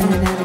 listening out.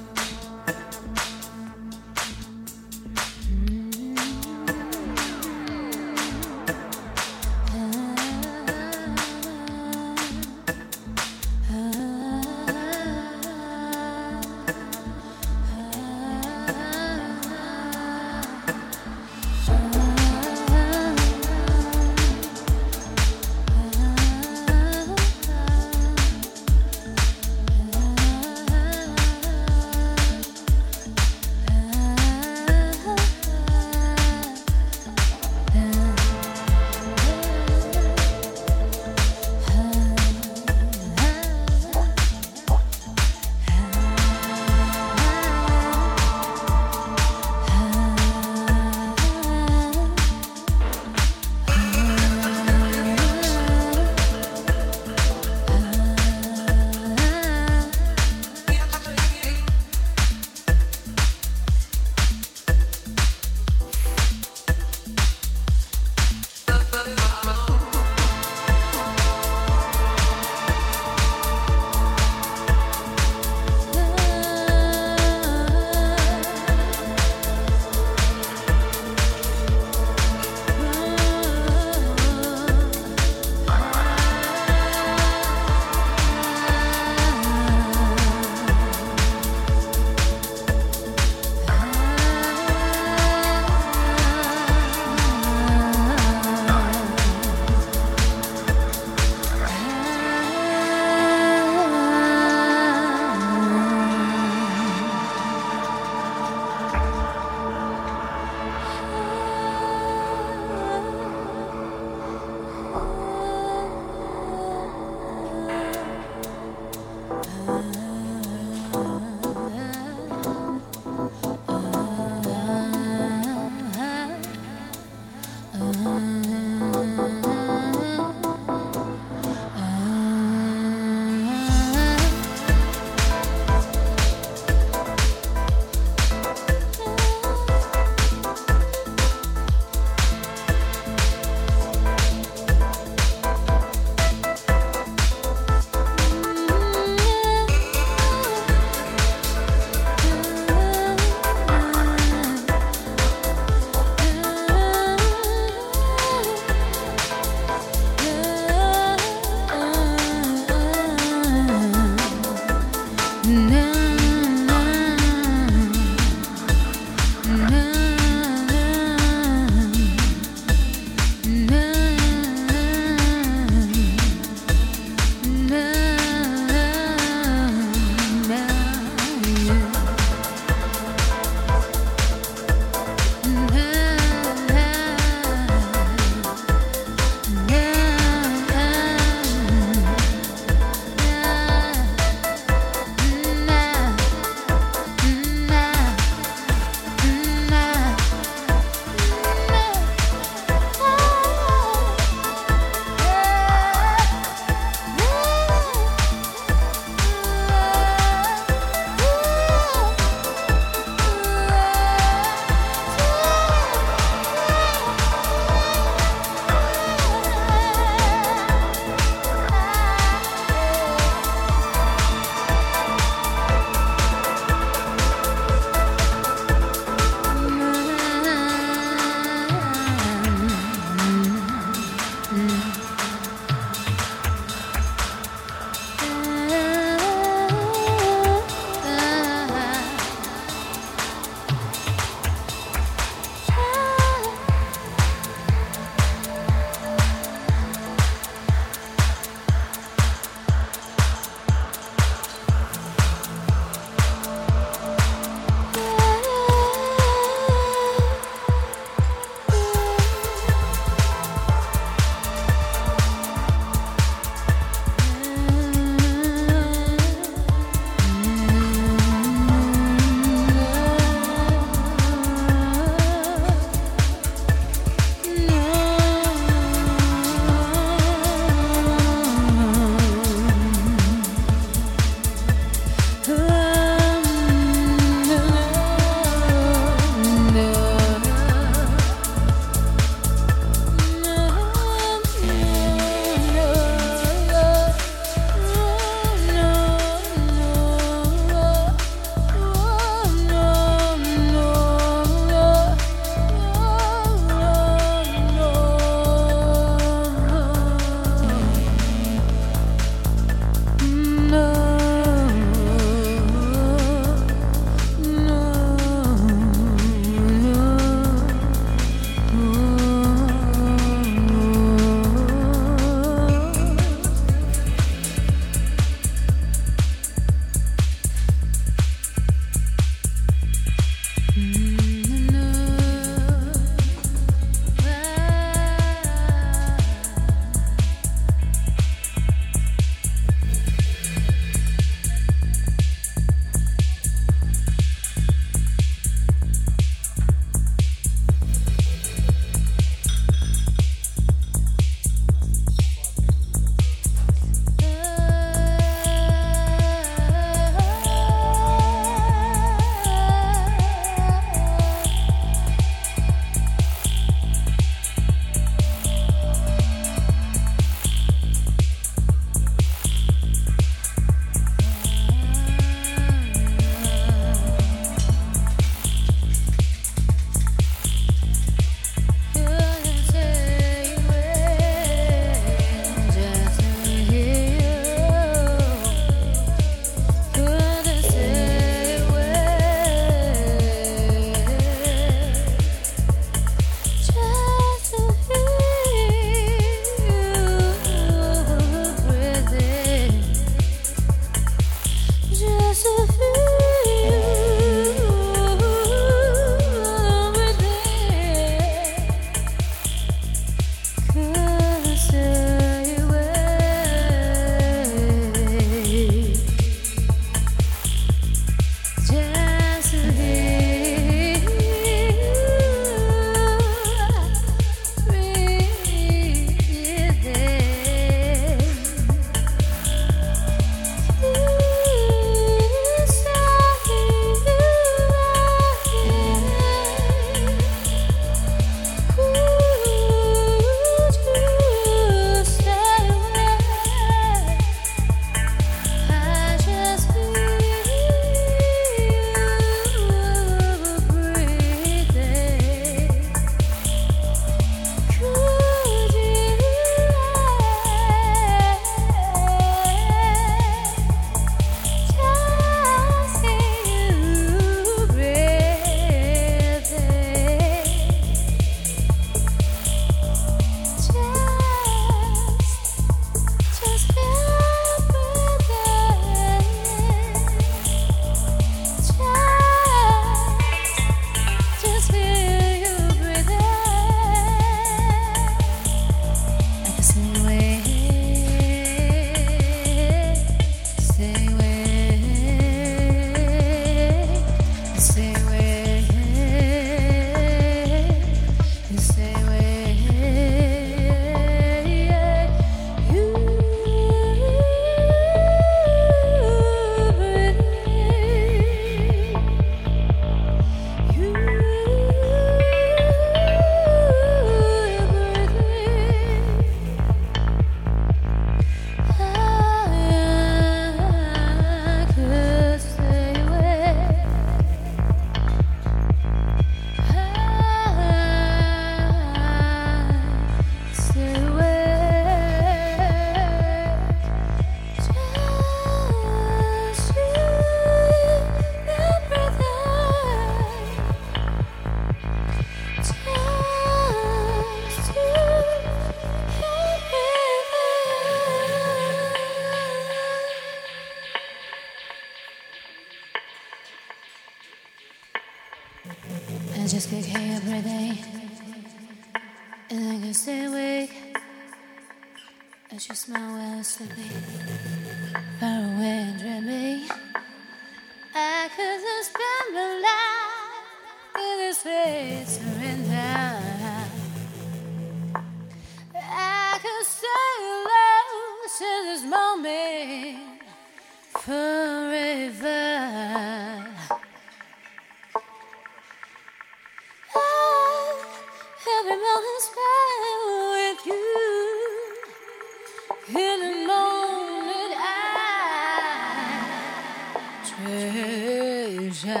Déjà.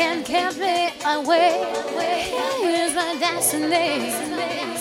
can't me away. Here's my destiny.